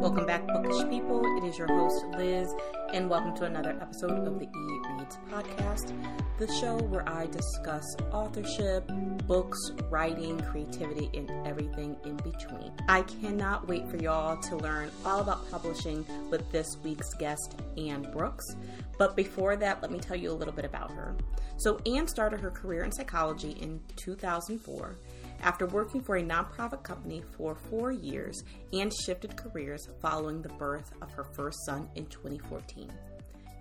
Welcome back, bookish people. It is your host, Liz, and welcome to another episode of the E Reads podcast, the show where I discuss authorship, books, writing, creativity, and everything in between. I cannot wait for y'all to learn all about publishing with this week's guest, Ann Brooks. But before that, let me tell you a little bit about her. So, Ann started her career in psychology in 2004 after working for a nonprofit company for four years and shifted careers following the birth of her first son in 2014.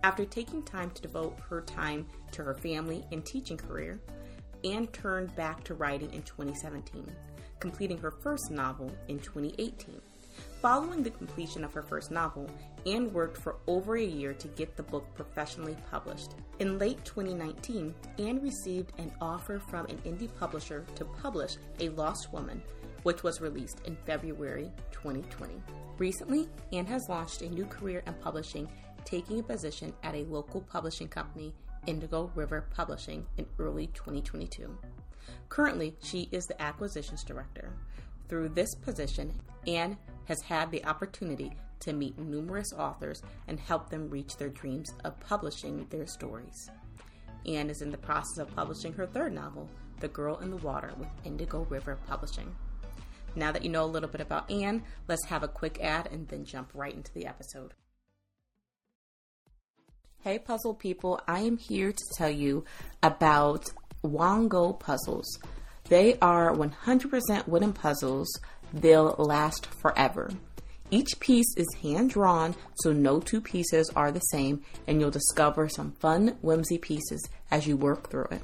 After taking time to devote her time to her family and teaching career, Ann turned back to writing in 2017, completing her first novel in 2018. Following the completion of her first novel, Ann worked for over a year to get the book professionally published. In late 2019, Ann received an offer from an indie publisher to publish A Lost Woman, which was released in February 2020. Recently, Ann has launched a new career in publishing, taking a position at a local publishing company, Indigo River Publishing, in early 2022. Currently, she is the acquisitions director. Through this position, Ann has had the opportunity to meet numerous authors and help them reach their dreams of publishing their stories. Ann is in the process of publishing her third novel, The Girl in the Water, with Indigo River Publishing. Now that you know a little bit about Ann, let's have a quick ad and then jump right into the episode. Hey, puzzle people, I am here to tell you about Wongo Puzzles. They are 100% wooden puzzles they'll last forever. Each piece is hand drawn, so no two pieces are the same, and you'll discover some fun, whimsy pieces as you work through it.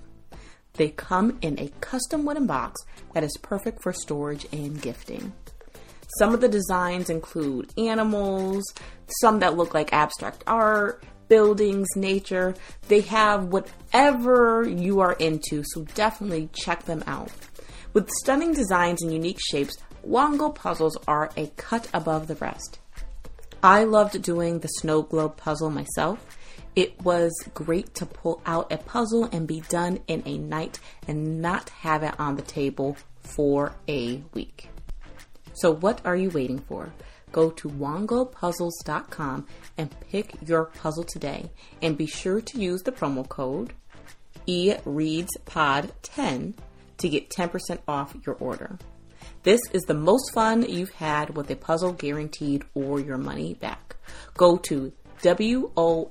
They come in a custom wooden box that is perfect for storage and gifting. Some of the designs include animals, some that look like abstract art, buildings, nature. They have whatever you are into, so definitely check them out. With stunning designs and unique shapes, Wongo puzzles are a cut above the rest. I loved doing the snow globe puzzle myself. It was great to pull out a puzzle and be done in a night and not have it on the table for a week. So, what are you waiting for? Go to wongopuzzles.com and pick your puzzle today. And be sure to use the promo code EReadsPod10 to get 10% off your order. This is the most fun you've had with a puzzle guaranteed or your money back. Go to W-O-N-G-O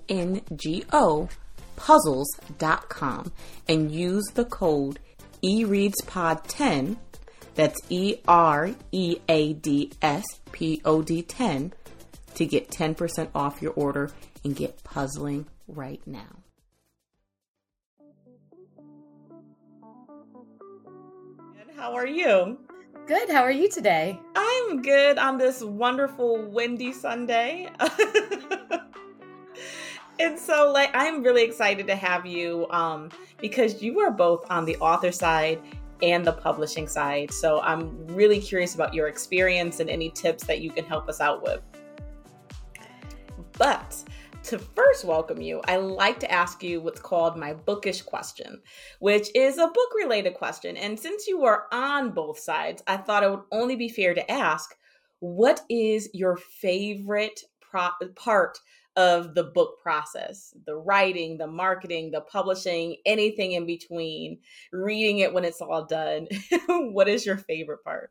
puzzles.com and use the code ereadspod10 that's E R E A D S P O D 10 to get 10% off your order and get puzzling right now. How are you? Good. How are you today? I'm good on this wonderful windy Sunday. and so like I'm really excited to have you um because you are both on the author side and the publishing side. So I'm really curious about your experience and any tips that you can help us out with. But to first welcome you, I like to ask you what's called my bookish question, which is a book related question. And since you are on both sides, I thought it would only be fair to ask what is your favorite pro- part of the book process the writing, the marketing, the publishing, anything in between, reading it when it's all done? what is your favorite part?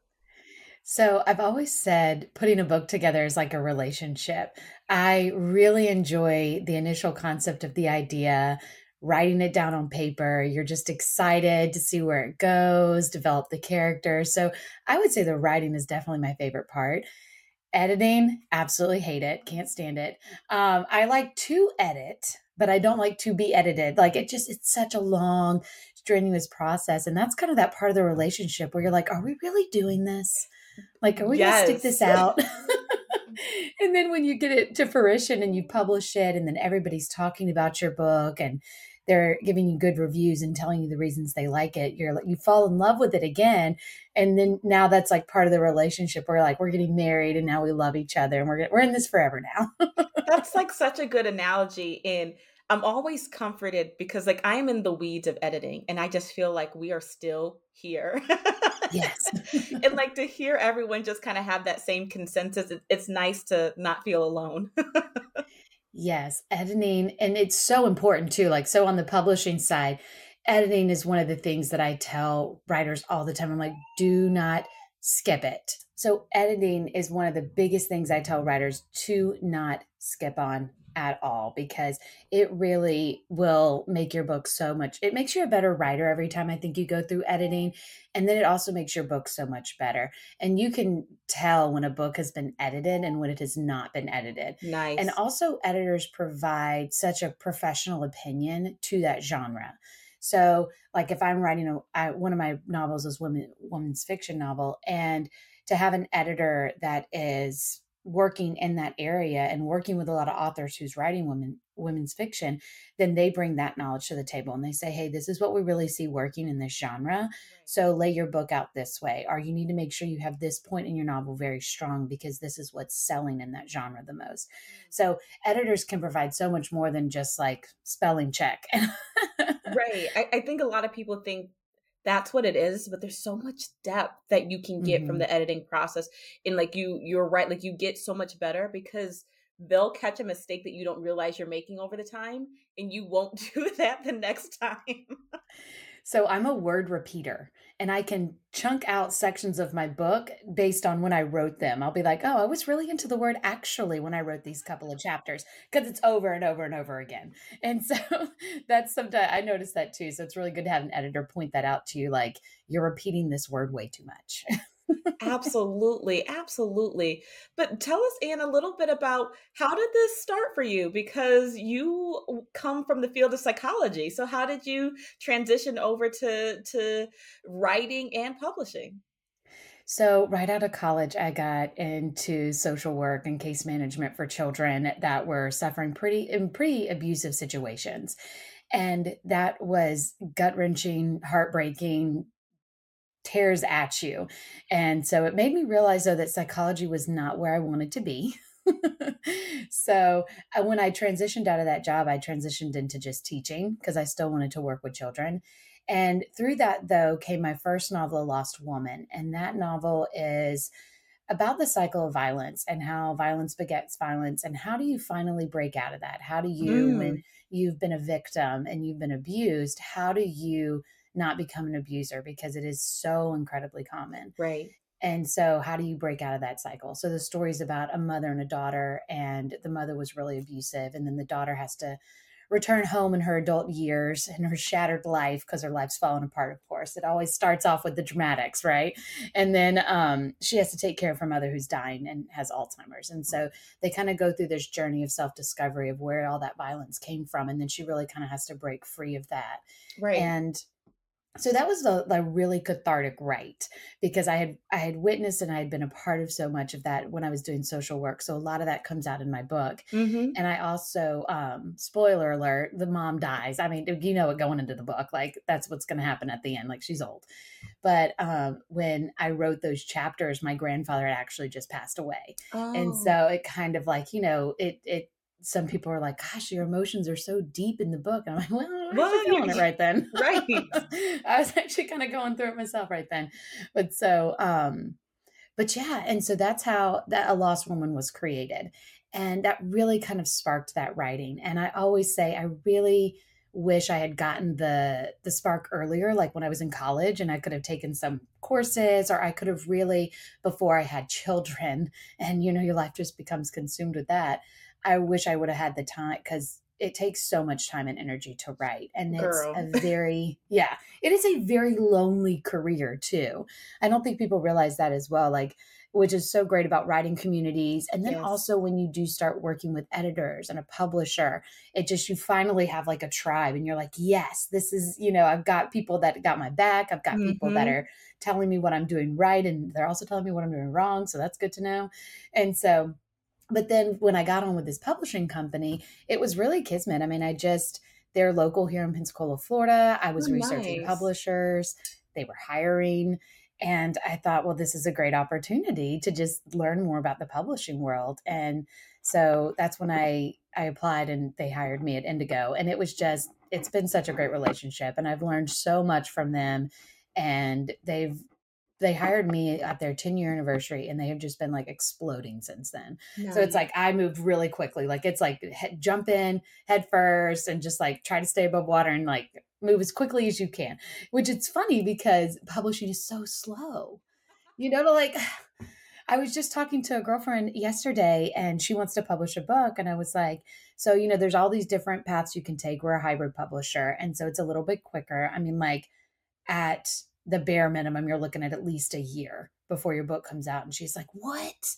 So, I've always said putting a book together is like a relationship. I really enjoy the initial concept of the idea, writing it down on paper. You're just excited to see where it goes, develop the character. So, I would say the writing is definitely my favorite part. Editing, absolutely hate it, can't stand it. Um, I like to edit, but I don't like to be edited. Like it just, it's such a long, strenuous process. And that's kind of that part of the relationship where you're like, are we really doing this? Like, are we yes. gonna stick this out? and then when you get it to fruition and you publish it, and then everybody's talking about your book and they're giving you good reviews and telling you the reasons they like it, you're like you fall in love with it again, and then now that's like part of the relationship. We're like we're getting married and now we love each other and we're we're in this forever now. that's like such a good analogy in I'm always comforted because like I am in the weeds of editing and I just feel like we are still here. yes. and like to hear everyone just kind of have that same consensus, it, it's nice to not feel alone. yes, editing, and it's so important too. Like, so on the publishing side, editing is one of the things that I tell writers all the time. I'm like, do not skip it. So, editing is one of the biggest things I tell writers to not skip on at all because it really will make your book so much. It makes you a better writer every time I think you go through editing. And then it also makes your book so much better. And you can tell when a book has been edited and when it has not been edited. Nice. And also, editors provide such a professional opinion to that genre. So, like if I'm writing a I, one of my novels is women women's fiction novel, and to have an editor that is working in that area and working with a lot of authors who's writing women women's fiction then they bring that knowledge to the table and they say hey this is what we really see working in this genre so lay your book out this way or you need to make sure you have this point in your novel very strong because this is what's selling in that genre the most. Mm. so editors can provide so much more than just like spelling check. Right I, I think a lot of people think that's what it is but there's so much depth that you can get mm-hmm. from the editing process and like you you're right like you get so much better because they'll catch a mistake that you don't realize you're making over the time and you won't do that the next time so I'm a word repeater and I can chunk out sections of my book based on when I wrote them. I'll be like, oh, I was really into the word actually when I wrote these couple of chapters because it's over and over and over again. And so that's sometimes I notice that too. So it's really good to have an editor point that out to you like, you're repeating this word way too much. absolutely, absolutely. But tell us, Ann, a little bit about how did this start for you? Because you come from the field of psychology. So how did you transition over to to writing and publishing? So, right out of college, I got into social work and case management for children that were suffering pretty in pretty abusive situations. And that was gut wrenching, heartbreaking, tears at you. And so it made me realize, though, that psychology was not where I wanted to be. so uh, when I transitioned out of that job, I transitioned into just teaching because I still wanted to work with children. And through that, though, came my first novel, A Lost Woman. And that novel is about the cycle of violence and how violence begets violence. And how do you finally break out of that? How do you, mm. when you've been a victim and you've been abused, how do you not become an abuser because it is so incredibly common. Right. And so, how do you break out of that cycle? So, the story is about a mother and a daughter, and the mother was really abusive. And then the daughter has to return home in her adult years and her shattered life because her life's fallen apart, of course. It always starts off with the dramatics, right? And then um, she has to take care of her mother who's dying and has Alzheimer's. And so they kind of go through this journey of self discovery of where all that violence came from. And then she really kind of has to break free of that. Right. And so that was the, the really cathartic right because i had i had witnessed and i had been a part of so much of that when i was doing social work. So a lot of that comes out in my book. Mm-hmm. and i also um spoiler alert the mom dies. I mean you know it going into the book like that's what's going to happen at the end like she's old. But um when i wrote those chapters my grandfather had actually just passed away. Oh. and so it kind of like you know it it some people are like, "Gosh, your emotions are so deep in the book." And I'm like, "Well, I'm well, feeling it right then." Right. I was actually kind of going through it myself right then. But so, um, but yeah, and so that's how that a lost woman was created, and that really kind of sparked that writing. And I always say, I really wish I had gotten the the spark earlier, like when I was in college, and I could have taken some courses, or I could have really before I had children, and you know, your life just becomes consumed with that. I wish I would have had the time because it takes so much time and energy to write. And it's Girl. a very, yeah, it is a very lonely career too. I don't think people realize that as well. Like, which is so great about writing communities. And then yes. also when you do start working with editors and a publisher, it just, you finally have like a tribe and you're like, yes, this is, you know, I've got people that got my back. I've got mm-hmm. people that mm-hmm. are telling me what I'm doing right. And they're also telling me what I'm doing wrong. So that's good to know. And so, but then when I got on with this publishing company, it was really kismet. I mean, I just, they're local here in Pensacola, Florida. I was oh, researching nice. publishers, they were hiring. And I thought, well, this is a great opportunity to just learn more about the publishing world. And so that's when I, I applied and they hired me at Indigo. And it was just, it's been such a great relationship. And I've learned so much from them. And they've they hired me at their 10 year anniversary and they have just been like exploding since then. Nice. So it's like I moved really quickly. Like it's like he- jump in head first and just like try to stay above water and like move as quickly as you can. Which it's funny because publishing is so slow. You know, to like I was just talking to a girlfriend yesterday and she wants to publish a book and I was like, so you know, there's all these different paths you can take. We're a hybrid publisher and so it's a little bit quicker. I mean like at the bare minimum, you're looking at at least a year before your book comes out. And she's like, "What?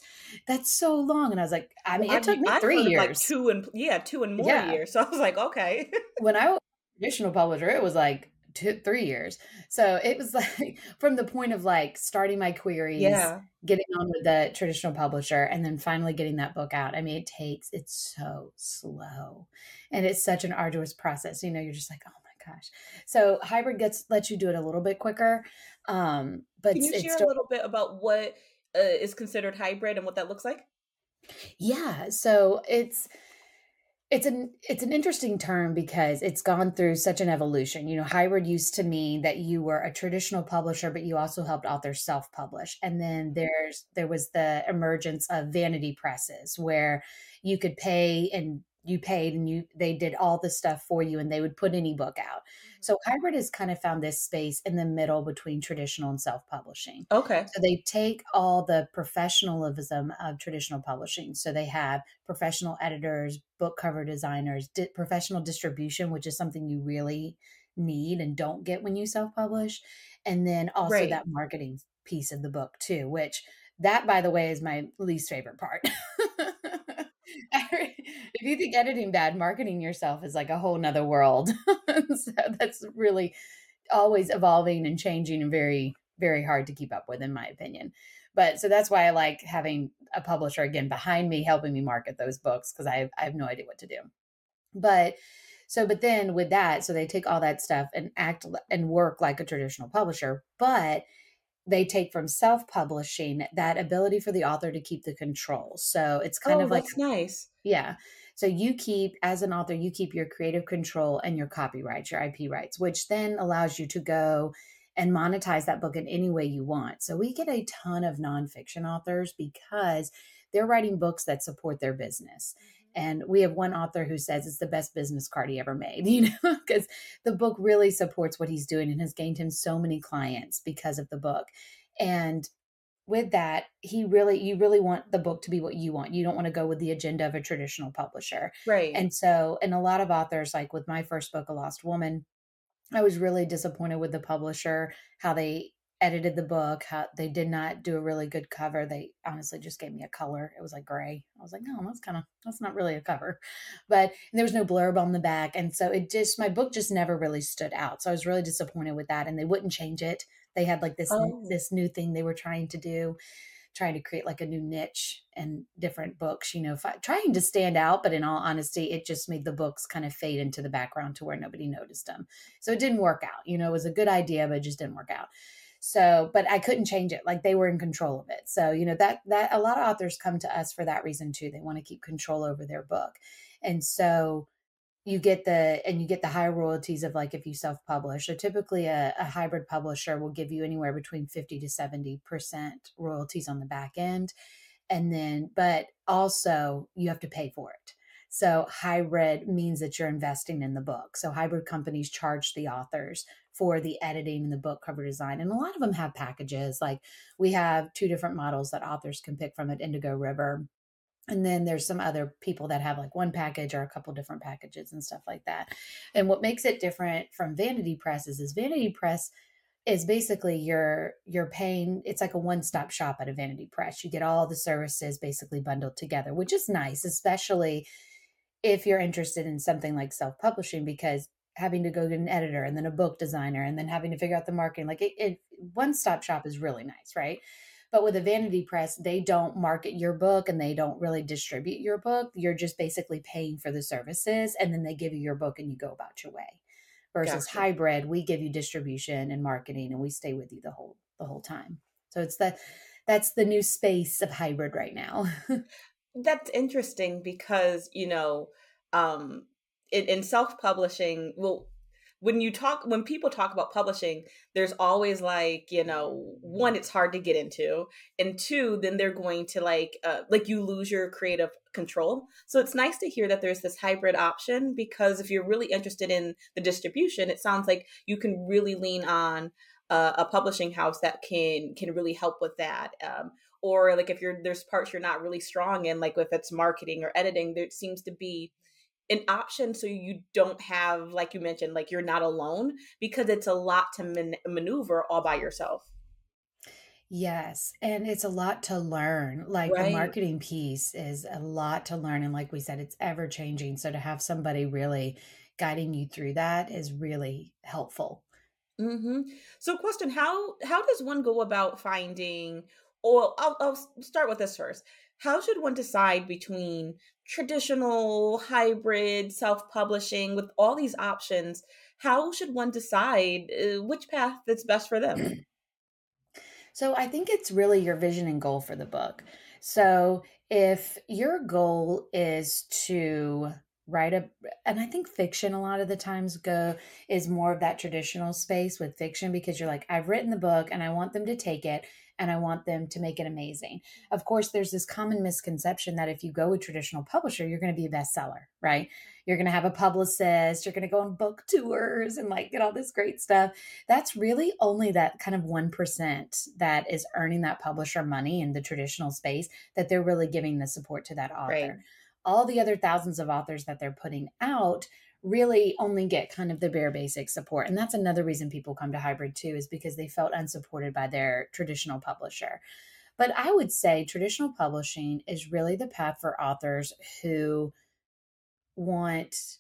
That's so long." And I was like, "I mean, well, it took me three years, like two and yeah, two and more yeah. years." So I was like, "Okay." when I was traditional publisher, it was like two, three years. So it was like from the point of like starting my queries, yeah. getting on with the traditional publisher, and then finally getting that book out. I mean, it takes it's so slow, and it's such an arduous process. You know, you're just like, oh gosh. So hybrid gets lets you do it a little bit quicker. Um, but can you share still- a little bit about what uh, is considered hybrid and what that looks like? Yeah. So it's it's an it's an interesting term because it's gone through such an evolution. You know, hybrid used to mean that you were a traditional publisher, but you also helped authors self-publish. And then there's there was the emergence of vanity presses where you could pay and you paid and you they did all the stuff for you and they would put any book out. Mm-hmm. So hybrid has kind of found this space in the middle between traditional and self-publishing. Okay. So they take all the professionalism of traditional publishing. So they have professional editors, book cover designers, di- professional distribution, which is something you really need and don't get when you self-publish, and then also right. that marketing piece of the book too, which that by the way is my least favorite part. if you think editing bad, marketing yourself is like a whole nother world. so that's really always evolving and changing and very, very hard to keep up with, in my opinion. But so that's why I like having a publisher again behind me helping me market those books because I, I have no idea what to do. But so, but then with that, so they take all that stuff and act and work like a traditional publisher, but they take from self-publishing that ability for the author to keep the control. So it's kind oh, of like nice. Yeah. So you keep as an author, you keep your creative control and your copyrights, your IP rights, which then allows you to go and monetize that book in any way you want. So we get a ton of nonfiction authors because they're writing books that support their business. Mm-hmm. And we have one author who says it's the best business card he ever made, you know, because the book really supports what he's doing and has gained him so many clients because of the book. And with that, he really, you really want the book to be what you want. You don't want to go with the agenda of a traditional publisher. Right. And so, and a lot of authors, like with my first book, A Lost Woman, I was really disappointed with the publisher, how they edited the book how they did not do a really good cover they honestly just gave me a color it was like gray i was like no that's kind of that's not really a cover but there was no blurb on the back and so it just my book just never really stood out so i was really disappointed with that and they wouldn't change it they had like this oh. this new thing they were trying to do trying to create like a new niche and different books you know trying to stand out but in all honesty it just made the books kind of fade into the background to where nobody noticed them so it didn't work out you know it was a good idea but it just didn't work out so, but I couldn't change it. Like they were in control of it. So, you know, that that a lot of authors come to us for that reason too. They want to keep control over their book. And so you get the and you get the higher royalties of like if you self-publish. So typically a, a hybrid publisher will give you anywhere between 50 to 70% royalties on the back end. And then, but also you have to pay for it. So hybrid means that you're investing in the book. So hybrid companies charge the authors for the editing and the book cover design. And a lot of them have packages. Like we have two different models that authors can pick from at Indigo River. And then there's some other people that have like one package or a couple different packages and stuff like that. And what makes it different from Vanity Presses is Vanity Press is basically you're you're paying it's like a one-stop shop at a vanity press you get all the services basically bundled together which is nice especially if you're interested in something like self-publishing because having to go get an editor and then a book designer and then having to figure out the marketing like it, it one stop shop is really nice right but with a vanity press they don't market your book and they don't really distribute your book. You're just basically paying for the services and then they give you your book and you go about your way. Versus gotcha. hybrid we give you distribution and marketing and we stay with you the whole the whole time. So it's that that's the new space of hybrid right now. That's interesting because you know um in, in self-publishing well when you talk when people talk about publishing there's always like you know one it's hard to get into and two then they're going to like uh, like you lose your creative control. So it's nice to hear that there's this hybrid option because if you're really interested in the distribution it sounds like you can really lean on uh, a publishing house that can can really help with that um, or like if you're there's parts you're not really strong in like if it's marketing or editing there seems to be an option so you don't have like you mentioned like you're not alone because it's a lot to man- maneuver all by yourself Yes, and it's a lot to learn. Like the marketing piece is a lot to learn. And like we said, it's ever changing. So to have somebody really guiding you through that is really helpful. hmm so question how how does one go about finding or I'll, I'll start with this first how should one decide between traditional hybrid self-publishing with all these options how should one decide uh, which path that's best for them So I think it's really your vision and goal for the book. So if your goal is to write a and I think fiction a lot of the times go is more of that traditional space with fiction because you're like I've written the book and I want them to take it and I want them to make it amazing. Of course there's this common misconception that if you go with traditional publisher you're going to be a bestseller, right? You're going to have a publicist, you're going to go on book tours and like get all this great stuff that's really only that kind of 1% that is earning that publisher money in the traditional space that they're really giving the support to that right author. All the other thousands of authors that they're putting out really only get kind of the bare basic support. And that's another reason people come to hybrid too, is because they felt unsupported by their traditional publisher. But I would say traditional publishing is really the path for authors who want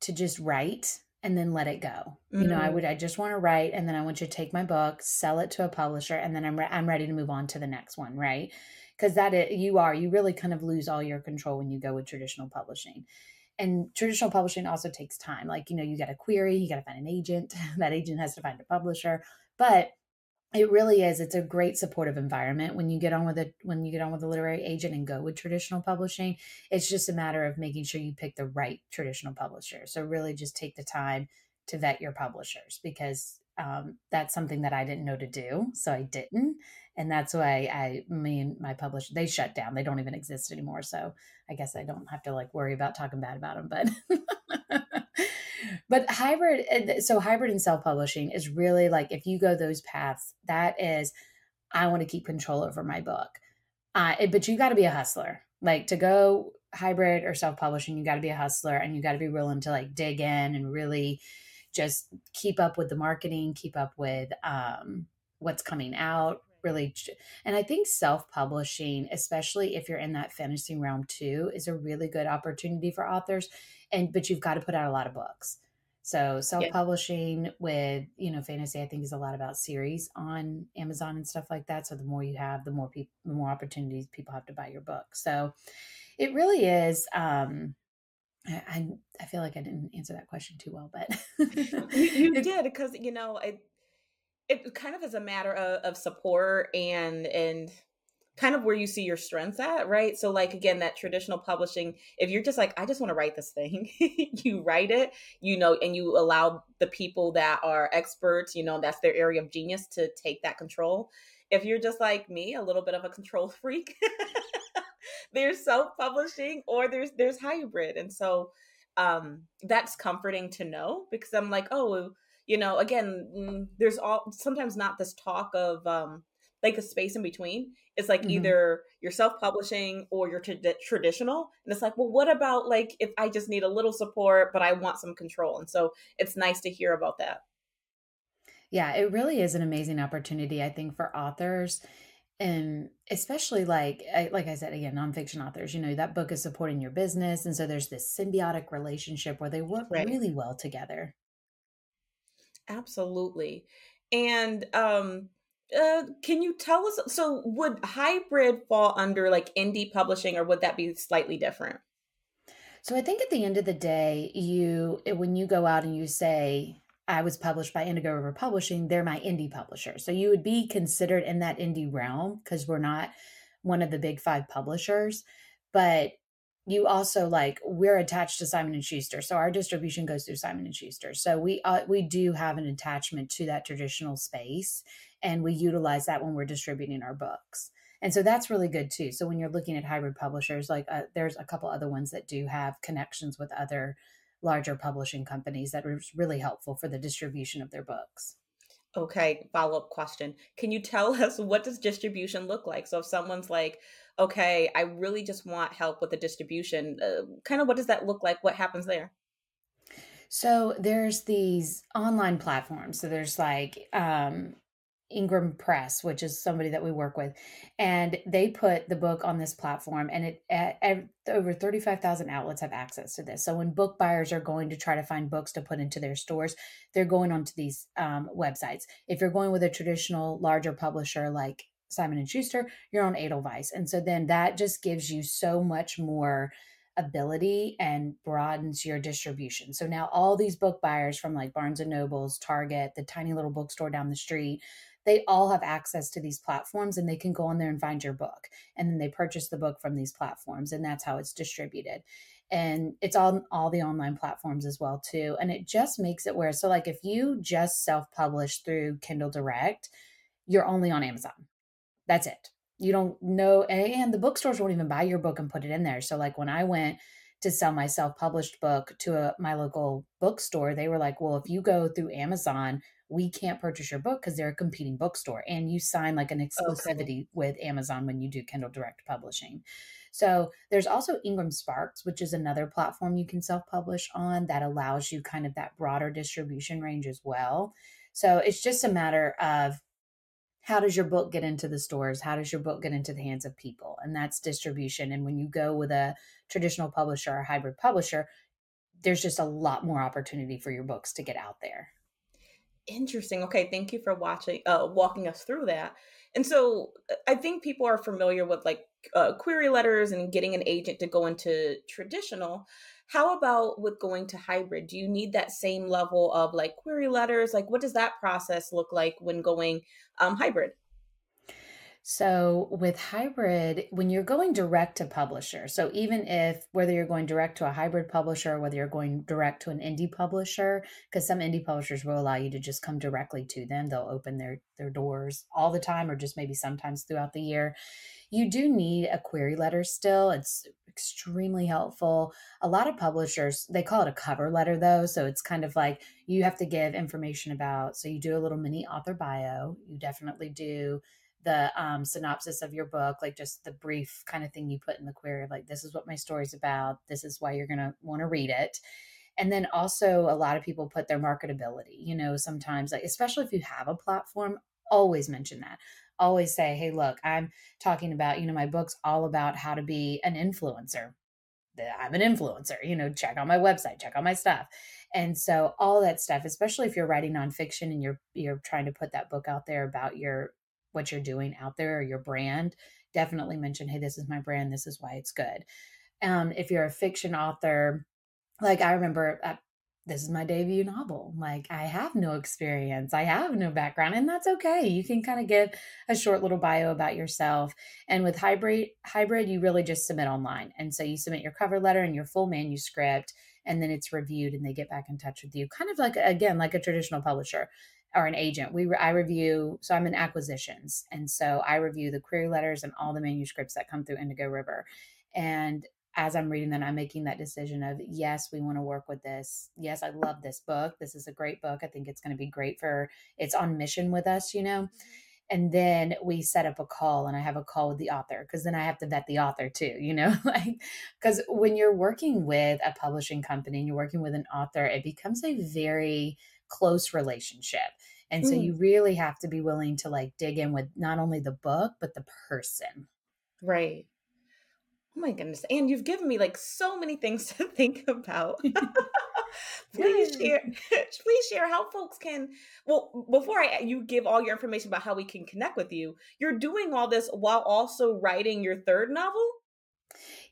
to just write and then let it go. You know, I hmm would I just want to write and then I want you to take my book, sell it to a publisher and then I'm re- I'm ready to move on to the next one, right? Cuz that it, you are you really kind of lose all your control when you go with traditional publishing. And traditional publishing also takes time. Like, you know, you got a query, you got to find an agent, that agent has to find a publisher. But it really is. It's a great supportive environment when you get on with it when you get on with a literary agent and go with traditional publishing. It's just a matter of making sure you pick the right traditional publisher. So really just take the time to vet your publishers because um, that's something that I didn't know to do. So I didn't. And that's why I mean my publisher they shut down. They don't even exist anymore. So I guess I don't have to like worry about talking bad about them. But but hybrid so hybrid and self-publishing is really like if you go those paths that is i want to keep control over my book uh, but you got to be a hustler like to go hybrid or self-publishing you got to be a hustler and you got to be willing to like dig in and really just keep up with the marketing keep up with um, what's coming out really and i think self-publishing especially if you're in that fantasy realm too is a really good opportunity for authors and but you've got to put out a lot of books. So self-publishing with you know fantasy i think is a lot about series on amazon and stuff like that so the more you have the more people the more opportunities people have to buy your book. So it really is um i i, I feel like i didn't answer that question too well but you, you did because you know it, it kind of is a matter of, of support and and kind of where you see your strengths at, right? So like again, that traditional publishing, if you're just like, I just want to write this thing, you write it, you know, and you allow the people that are experts, you know, that's their area of genius to take that control. If you're just like me, a little bit of a control freak, there's self-publishing or there's there's hybrid. And so um that's comforting to know because I'm like, oh, you know, again, mm, there's all sometimes not this talk of um like the space in between. It's like mhm. either you're self-publishing or you're trad- traditional. And it's like well what about like if i just need a little support but i want some control? And so it's nice to hear about that. Yeah it really is an amazing opportunity i think for authors. And especially like like I said again, nonfiction authors, you know, that book is supporting your business, and so there's this symbiotic relationship where they work right. really well together. Absolutely. And um uh, can you tell us so would hybrid fall under like indie publishing or would that be slightly different? So I think at the end of the day, you eh, when you go out and you say I was published by Indigo River Publishing, they're my indie publisher. So you would be considered in that indie realm because we're not one of the big five publishers, but you also like we're attached to Simon and Schuster, so our distribution goes through Simon and Schuster. So we uh, we do have an attachment to that traditional space, and we utilize that when we're distributing our books. And so that's really good too. So when you're looking at hybrid publishers, like uh, there's a couple other ones that do have connections with other larger publishing companies that are really helpful for the distribution of their books. Okay, follow up question. Can you tell us what does distribution look like? So if someone's like, okay, I really just want help with the distribution, uh, kind of what does that look like? What happens there? So there's these online platforms. So there's like um, Ingram Press, which is somebody that we work with, and they put the book on this platform, and it at, at over thirty five thousand outlets have access to this. So when book buyers are going to try to find books to put into their stores, they're going onto these um, websites. If you're going with a traditional larger publisher like Simon and Schuster, you're on Edelweiss, and so then that just gives you so much more ability and broadens your distribution. So now all these book buyers from like Barnes and Nobles, Target, the tiny little bookstore down the street, they all have access to these platforms and they can go on there and find your book. And then they purchase the book from these platforms and that's how it's distributed. And it's on all the online platforms as well too. And it just makes it where so like if you just self-publish through Kindle Direct, you're only on Amazon. That's it. You don't know and the bookstores won't even buy your book and put it in there. So like when I went to sell my self-published book to a, my local bookstore, they were like, "Well, if you go through Amazon, we can't purchase your book because they're a competing bookstore and you sign like an oh, exclusivity okay. with Amazon when you do Kindle Direct Publishing. So there's also Ingram Sparks, which is another platform you can self publish on that allows you kind of that broader distribution range as well. So it's just a matter of how does your book get into the stores? How does your book get into the hands of people? And that's distribution. And when you go with a traditional publisher or hybrid publisher, there's just a lot more opportunity for your books to get out there. Interesting. Okay, thank you for watching uh walking us through that. And so uh, I think people are familiar with like uh, query letters and getting an agent to go into traditional. How about with going to hybrid? Do you need that same level of like query letters? Like what does that process look like when going um hybrid? So with hybrid, when you're going direct to publisher, so even if whether you're going direct to a hybrid publisher, whether you're going direct to an indie publisher, because some indie publishers will allow you to just come directly to them, they'll open their their doors all the time or just maybe sometimes throughout the year. You do need a query letter still. It's extremely helpful. A lot of publishers, they call it a cover letter though. So it's kind of like you have to give information about. So you do a little mini author bio. You definitely do the um, synopsis of your book, like just the brief kind of thing you put in the query, like this is what my story's about, this is why you're going to want to read it. And then also, a lot of people put their marketability, you know, sometimes, like, especially if you have a platform, always mention that. Always say, hey, look, I'm talking about, you know, my book's all about how to be an influencer. I'm an influencer, you know, check out my website, check out my stuff. And so all that stuff, especially if you're writing nonfiction and you're you're trying to put that book out there about your what you're doing out there or your brand, definitely mention, hey, this is my brand. This is why it's good. Um, if you're a fiction author, like I remember uh, this is my debut novel. Like I have no experience, I have no background, and that's okay. You can kind of give a short little bio about yourself. And with hybrid, hybrid, you really just submit online. And so you submit your cover letter and your full manuscript, and then it's reviewed, and they get back in touch with you, kind of like again like a traditional publisher or an agent. We I review. So I'm in acquisitions, and so I review the query letters and all the manuscripts that come through Indigo River. And as I'm reading them, I'm making that decision of yes, we want to work with this. Yes, I love this book. This is a great book. I think it's going to be great for. It's on mission with us, you know. And then we set up a call, and I have a call with the author because then I have to vet the author too, you know, like because when you're working with a publishing company and you're working with an author, it becomes a very close relationship. And so mm. you really have to be willing to like dig in with not only the book, but the person. Right. Oh my goodness. And you've given me like so many things to think about. please share please share how folks can well before I you give all your information about how we can connect with you, you're doing all this while also writing your third novel?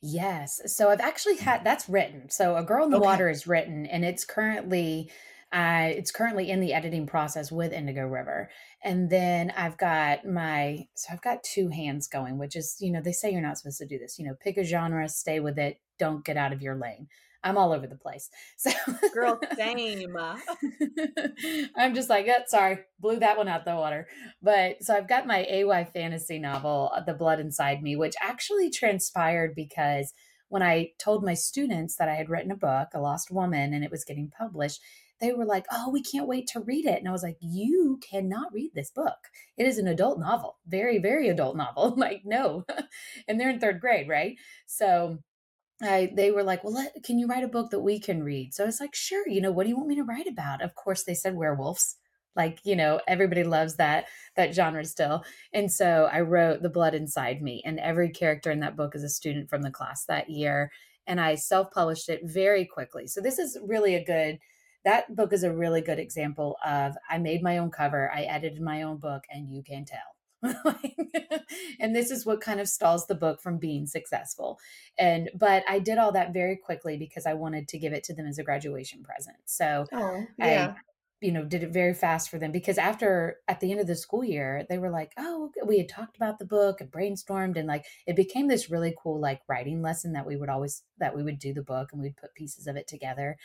Yes. So I've actually had that's written. So A Girl in the okay. Water is written and it's currently I, it's currently in the editing process with Indigo River. And then I've got my, so I've got two hands going, which is, you know, they say you're not supposed to do this. You know, pick a genre, stay with it, don't get out of your lane. I'm all over the place. So, girl, same. I'm just like, oh, sorry, blew that one out the water. But so I've got my AY fantasy novel, uh, The Blood Inside Me, which actually transpired because when I told my students that I had written a book, A Lost Woman, and it was getting published, they were like, Oh, we can't wait to read it. And I was like, You cannot read this book. It is an adult novel, very, very adult novel. like, no. and they're in third grade, right? So I, they were like, well, let, can you write a book that we can read? So I was like, sure. You know, what do you want me to write about? Of course, they said werewolves. Like, you know, everybody loves that that genre still. And so I wrote The Blood Inside Me, and every character in that book is a student from the class that year. And I self-published it very quickly. So this is really a good that book is a really good example of I made my own cover, I edited my own book, and you can tell. and this is what kind of stalls the book from being successful. And but I did all that very quickly because I wanted to give it to them as a graduation present. So oh, yeah. I you know did it very fast for them because after at the end of the school year they were like oh we had talked about the book and brainstormed and like it became this really cool like writing lesson that we would always that we would do the book and we'd put pieces of it together.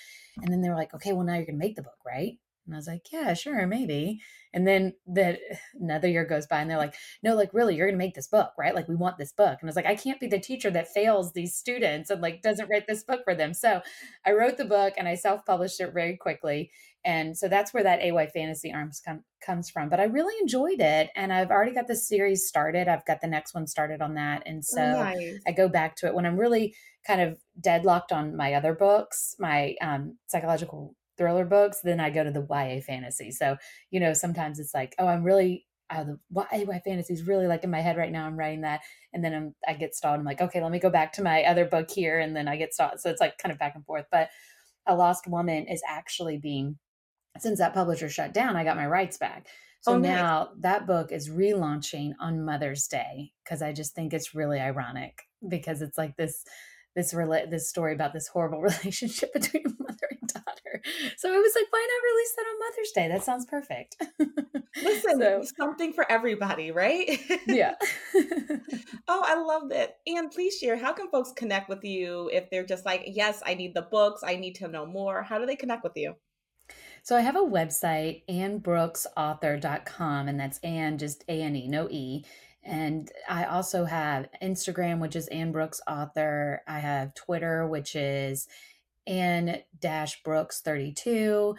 And then they were like okay well now you're gonna make the book right and I was like, yeah, sure, maybe. And then that another year goes by and they're like, no, like really, you're going to make this book, right? Like we want this book. And I was like, I can't be the teacher that fails these students and like doesn't write this book for them. So I wrote the book and I self-published it very quickly. And so that's where that AY Fantasy Arms com- comes from. But I really enjoyed it. And I've already got the series started. I've got the next one started on that. And so nice. I go back to it when I'm really kind of deadlocked on my other books, my um, psychological thriller books, then I go to the YA fantasy. So, you know, sometimes it's like, oh, I'm really uh, the YA fantasy is really like in my head right now. I'm writing that, and then I'm, I get stalled. I'm like, okay, let me go back to my other book here, and then I get stalled. So it's like kind of back and forth. But A Lost Woman is actually being since that publisher shut down, I got my rights back. So oh, nice. now that book is relaunching on Mother's Day because I just think it's really ironic because it's like this this rela- this story about this horrible relationship between mother and daughter. So I was like, why not release that on Mother's Day? That sounds perfect. Listen, so, something for everybody, right? yeah. oh, I love that. And please share how can folks connect with you if they're just like, yes, I need the books, I need to know more. How do they connect with you? So I have a website, annbrooksauthor.com, and that's Ann, just A N E, no E. And I also have Instagram, which is Ann Brooks Author. I have Twitter, which is Ann Dash Brooks 32.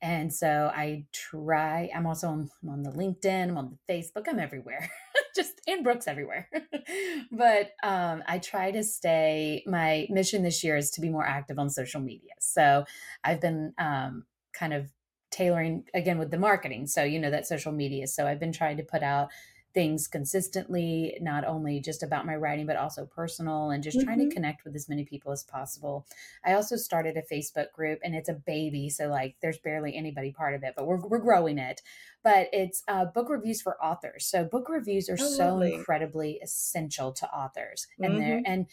And so I try, I'm also on, I'm on the LinkedIn, I'm on the Facebook, I'm everywhere, just Ann Brooks everywhere. but um, I try to stay, my mission this year is to be more active on social media. So I've been um, kind of tailoring again with the marketing. So, you know, that social media. So I've been trying to put out things consistently, not only just about my writing, but also personal and just mm-hmm. trying to mm-hmm. connect with as many people as possible. I also started a Facebook group and it's a baby. So, like, there's barely anybody part of it, but we're, we're growing it. But it's uh, book reviews for authors. So, book reviews are oh, so lovely. incredibly essential to authors. And mm-hmm. they're, and,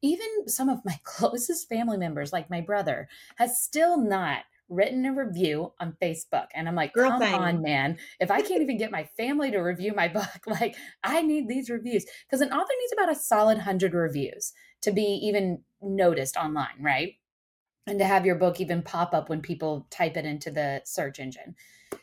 even some of my closest family members, like my brother, has still not written a review on Facebook. And I'm like, Girl come thing. on, man. If I can't even get my family to review my book, like I need these reviews. Because an author needs about a solid hundred reviews to be even noticed online, right? And to have your book even pop up when people type it into the search engine.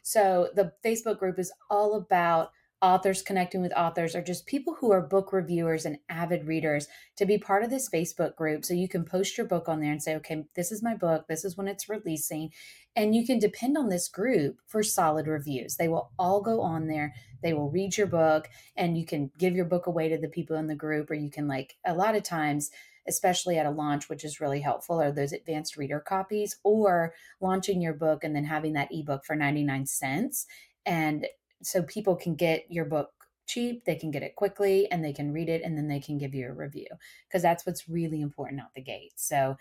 So the Facebook group is all about authors connecting with authors or just people who are book reviewers and avid readers to be part of this Facebook group. So you can post your book on there and say, okay, this is my book, this is when it's releasing. And you can depend on this group for solid reviews. They will all go on there, they will read your book, and you can give your book away to the people in the group, or you can, like, a lot of times, especially at a launch, which is really helpful, are those advanced reader copies or launching your book and then having that ebook for 99 cents. And so people can get your book cheap, they can get it quickly, and they can read it, and then they can give you a review because that's what's really important out the gate. So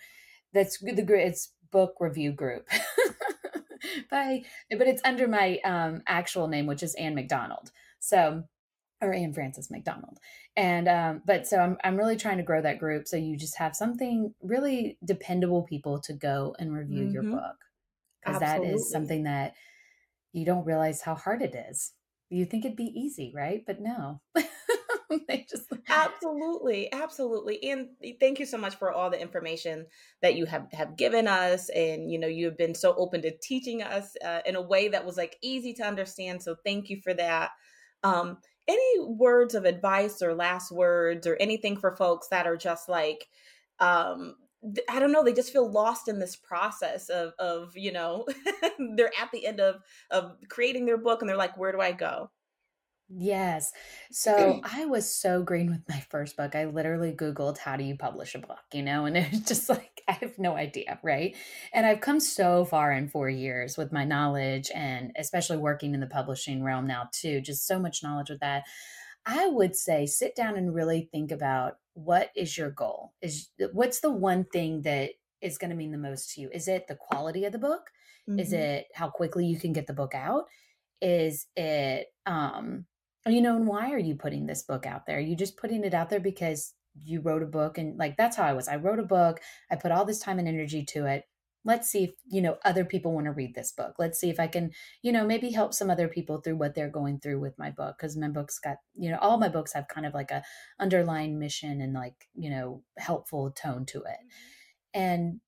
that's the it's book review group. Bye, but it's under my um, actual name, which is Ann McDonald. So or Ann Frances McDonald. And um, but so I'm I'm really trying to grow that group so you just have something really dependable people to go and review mm-hmm. your book because that is something that you don't realize how hard it is. You think it'd be easy, right? But no. they just absolutely absolutely and thank you so much for all the information that you have have given us and you know you have been so open to teaching us uh, in a way that was like easy to understand so thank you for that um any words of advice or last words or anything for folks that are just like um I don't know, they just feel lost in this process of of, you know, they're at the end of of creating their book and they're like, where do I go? Yes. So I was so green with my first book. I literally Googled, how do you publish a book, you know? And it's just like, I have no idea. Right. And I've come so far in four years with my knowledge and especially working in the publishing realm now, too. Just so much knowledge with that. I would say sit down and really think about what is your goal? Is what's the one thing that is going to mean the most to you? Is it the quality of the book? Mm-hmm. Is it how quickly you can get the book out? Is it um you know, and why are you putting this book out there? Are you just putting it out there because you wrote a book and like that's how I was. I wrote a book, I put all this time and energy to it. Let's see if, you know, other people want to read this book. Let's see if I can, you know, maybe help some other people through what they're going through with my book cuz my books got, you know, all my books have kind of like a underlying mission and like, you know, helpful tone to it. Mm-hmm. And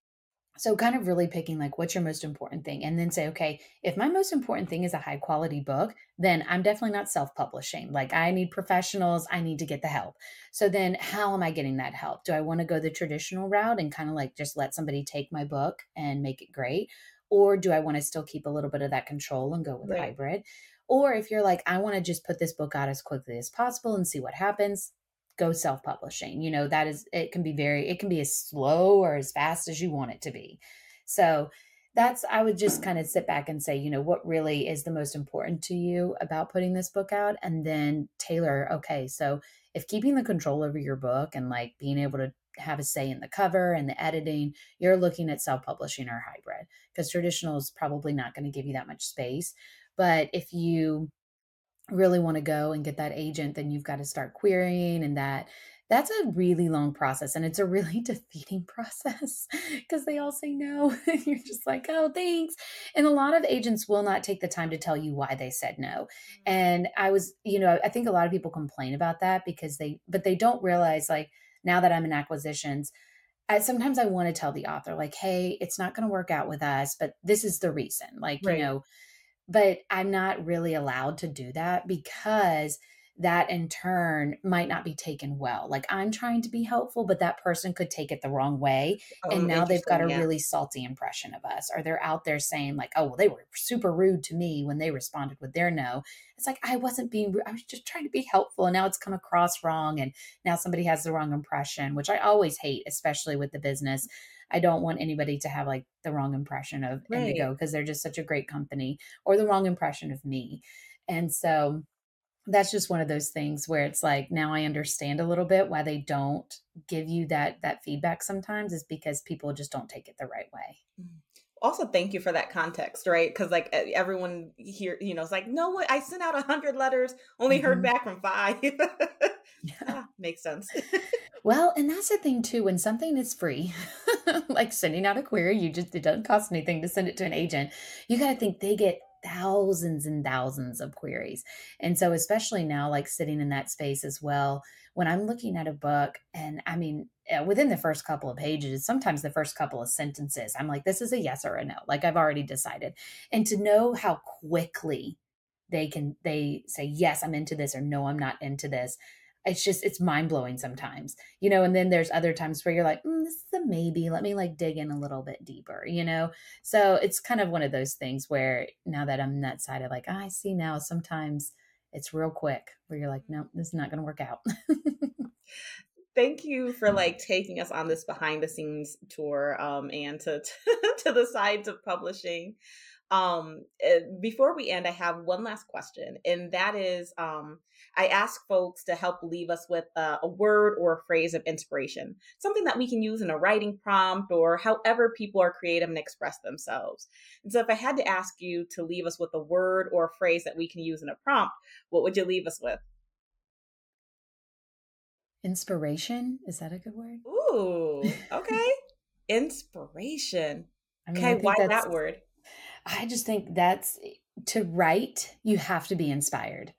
so kind of really picking like what's your most important thing and then say okay if my most important thing is a high quality book then i'm definitely not self-publishing. Like i need professionals i need to get the help. So then how am i getting that help? Do i want to go the traditional route and kind of like just let somebody take my book and make it great? Or do i want to still keep a little bit of that control and go with right. hybrid? Or if you're like i want to just put this book out as quickly as possible and see what happens go self-publishing you know that is it can be very it can be as slow or as fast as you want it to be. So that's i would just kind of sit back and say you know what really is the most important to you about putting this book out? And then tailor okay so if keeping the control over your book and like being able to have a say in the cover and the editing you're looking at self-publishing or hybrid because traditional is probably not going to give you that much space. But if you really want to go and get that agent, then you've got to start querying and that that's a really long process and it's a really defeating process because they all say no and you're just like oh thanks and a lot of agents will not take the time to tell you why they said no mm. and i was you know i think a lot of people complain about that because they but they don't realize like now that i'm in acquisitions I, sometimes i want to tell the author like hey it's not going to work out with us but this is the reason like right. you know but I'm not really allowed to do that because that in turn might not be taken well. Like I'm trying to be helpful, but that person could take it the wrong way. Oh, and now they've got a yeah. really salty impression of us. Or they're out there saying, like, oh, well, they were super rude to me when they responded with their no. It's like, I wasn't being rude. I was just trying to be helpful. And now it's come across wrong. And now somebody has the wrong impression, which I always hate, especially with the business. I don't want anybody to have like the wrong impression of right. Indigo because they're just such a great company or the wrong impression of me. And so that's just one of those things where it's like now I understand a little bit why they don't give you that that feedback sometimes is because people just don't take it the right way. Mm. Also, thank you for that context, right? Because like everyone here, you know, it's like, no, I sent out a hundred letters, only mm-hmm. heard back from five. yeah. ah, makes sense. Well, and that's the thing too. When something is free, like sending out a query, you just it doesn't cost anything to send it to an agent. You got to think they get thousands and thousands of queries. And so, especially now, like sitting in that space as well, when I'm looking at a book, and I mean, eh, within the first couple of pages, sometimes the first couple of sentences, I'm like, this is a yes or a no. Like I've already decided. And to know how quickly they can, they say, yes, I'm into this, or no, I'm not into this it's just it's mind blowing sometimes, you know. And then there's other times where you're like, mm, this is a maybe. Let me like dig in a little bit deeper, you know. So it's kind of one of those things where now that I'm that side of like, oh, I see now. Sometimes it's real quick where you're like, no, this is not going to work out. Thank you for like taking us on this behind the scenes tour um, and to to the sides of publishing. Um, eh, before we end, I have one last question, and that is um, I ask folks to help leave us with a, a word or a phrase of inspiration, something that we can use in a writing prompt or however people are creative and express themselves. And so, if I had to ask you to leave us with a word or a phrase that we can use in a prompt, what would you leave us with? Inspiration? Is that a good word? Ooh, okay. Inspiration. I mean, okay, why that word? I just think that's to write, you have to be inspired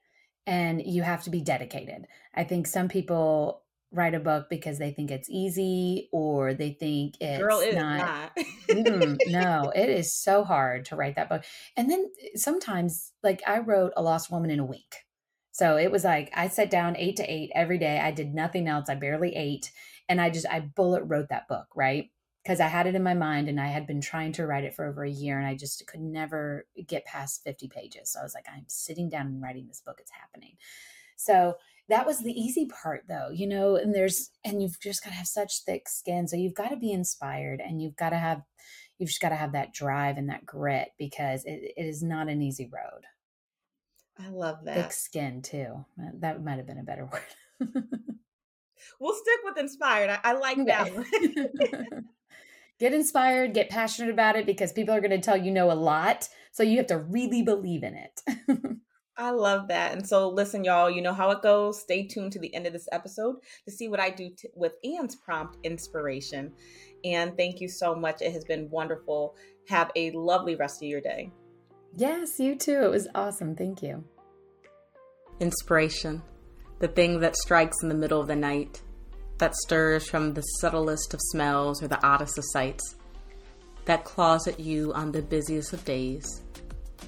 and you have to be dedicated. I think some people write a book because they think it's easy or they think it's Girl, it not. not. no, it is so hard to write that book. And then eh, sometimes, like, I wrote A Lost Woman in a week. So it was like I sat down eight to eight every day. I did nothing else. I barely ate. And I just, I bullet wrote that book, right? Because I had it in my mind and I had been trying to write it for over a year and I just could never get past 50 pages. So I was like, I'm sitting down and writing this book. It's happening. So that was the easy part though you know and there's and you've just got to have such thick skin so you've got to be inspired and you've got to have you've just got to have that drive and that grit because it, it is not an easy road I love that. thick skin too uh, that might have been a better word We'll stick with inspired. I, I like that one. get inspired get passionate about it because people are going to tell you know a lot so you have to really believe in it I love that. And so, listen, y'all, you know how it goes. Stay tuned to the end of this episode to see what I do t- with Ann's prompt inspiration. And thank you so much. It has been wonderful. Have a lovely rest of your day. yes you too it was awesome thank you Inspiration, the thing that strikes in the middle of the night, that stirs from the subtlest of smells or the oddest of sights, that claws at you on the busiest of days.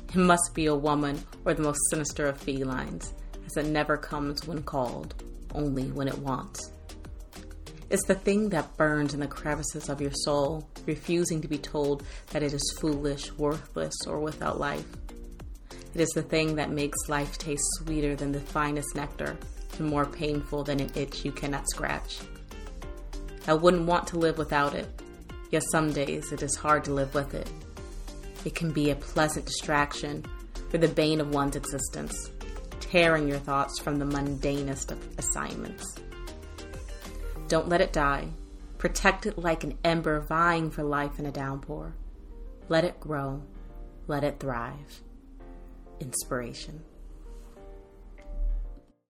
It must be a woman or the most sinister of felines, as it never comes when called, only when it wants. It's the thing that burns in the crevices of your soul, refusing to be told that it is foolish, worthless, or without life. It is the thing that makes life taste sweeter than the finest nectar more painful than an itch you cannot scratch. I wouldn't want to live without it, yet some days it is hard to live with it. It can be a pleasant distraction for the bane of one's existence, tearing your thoughts from the mundanest of assignments. Don't let it die. Protect it like an ember vying for life in a downpour. Let it grow. Let it thrive inspiration.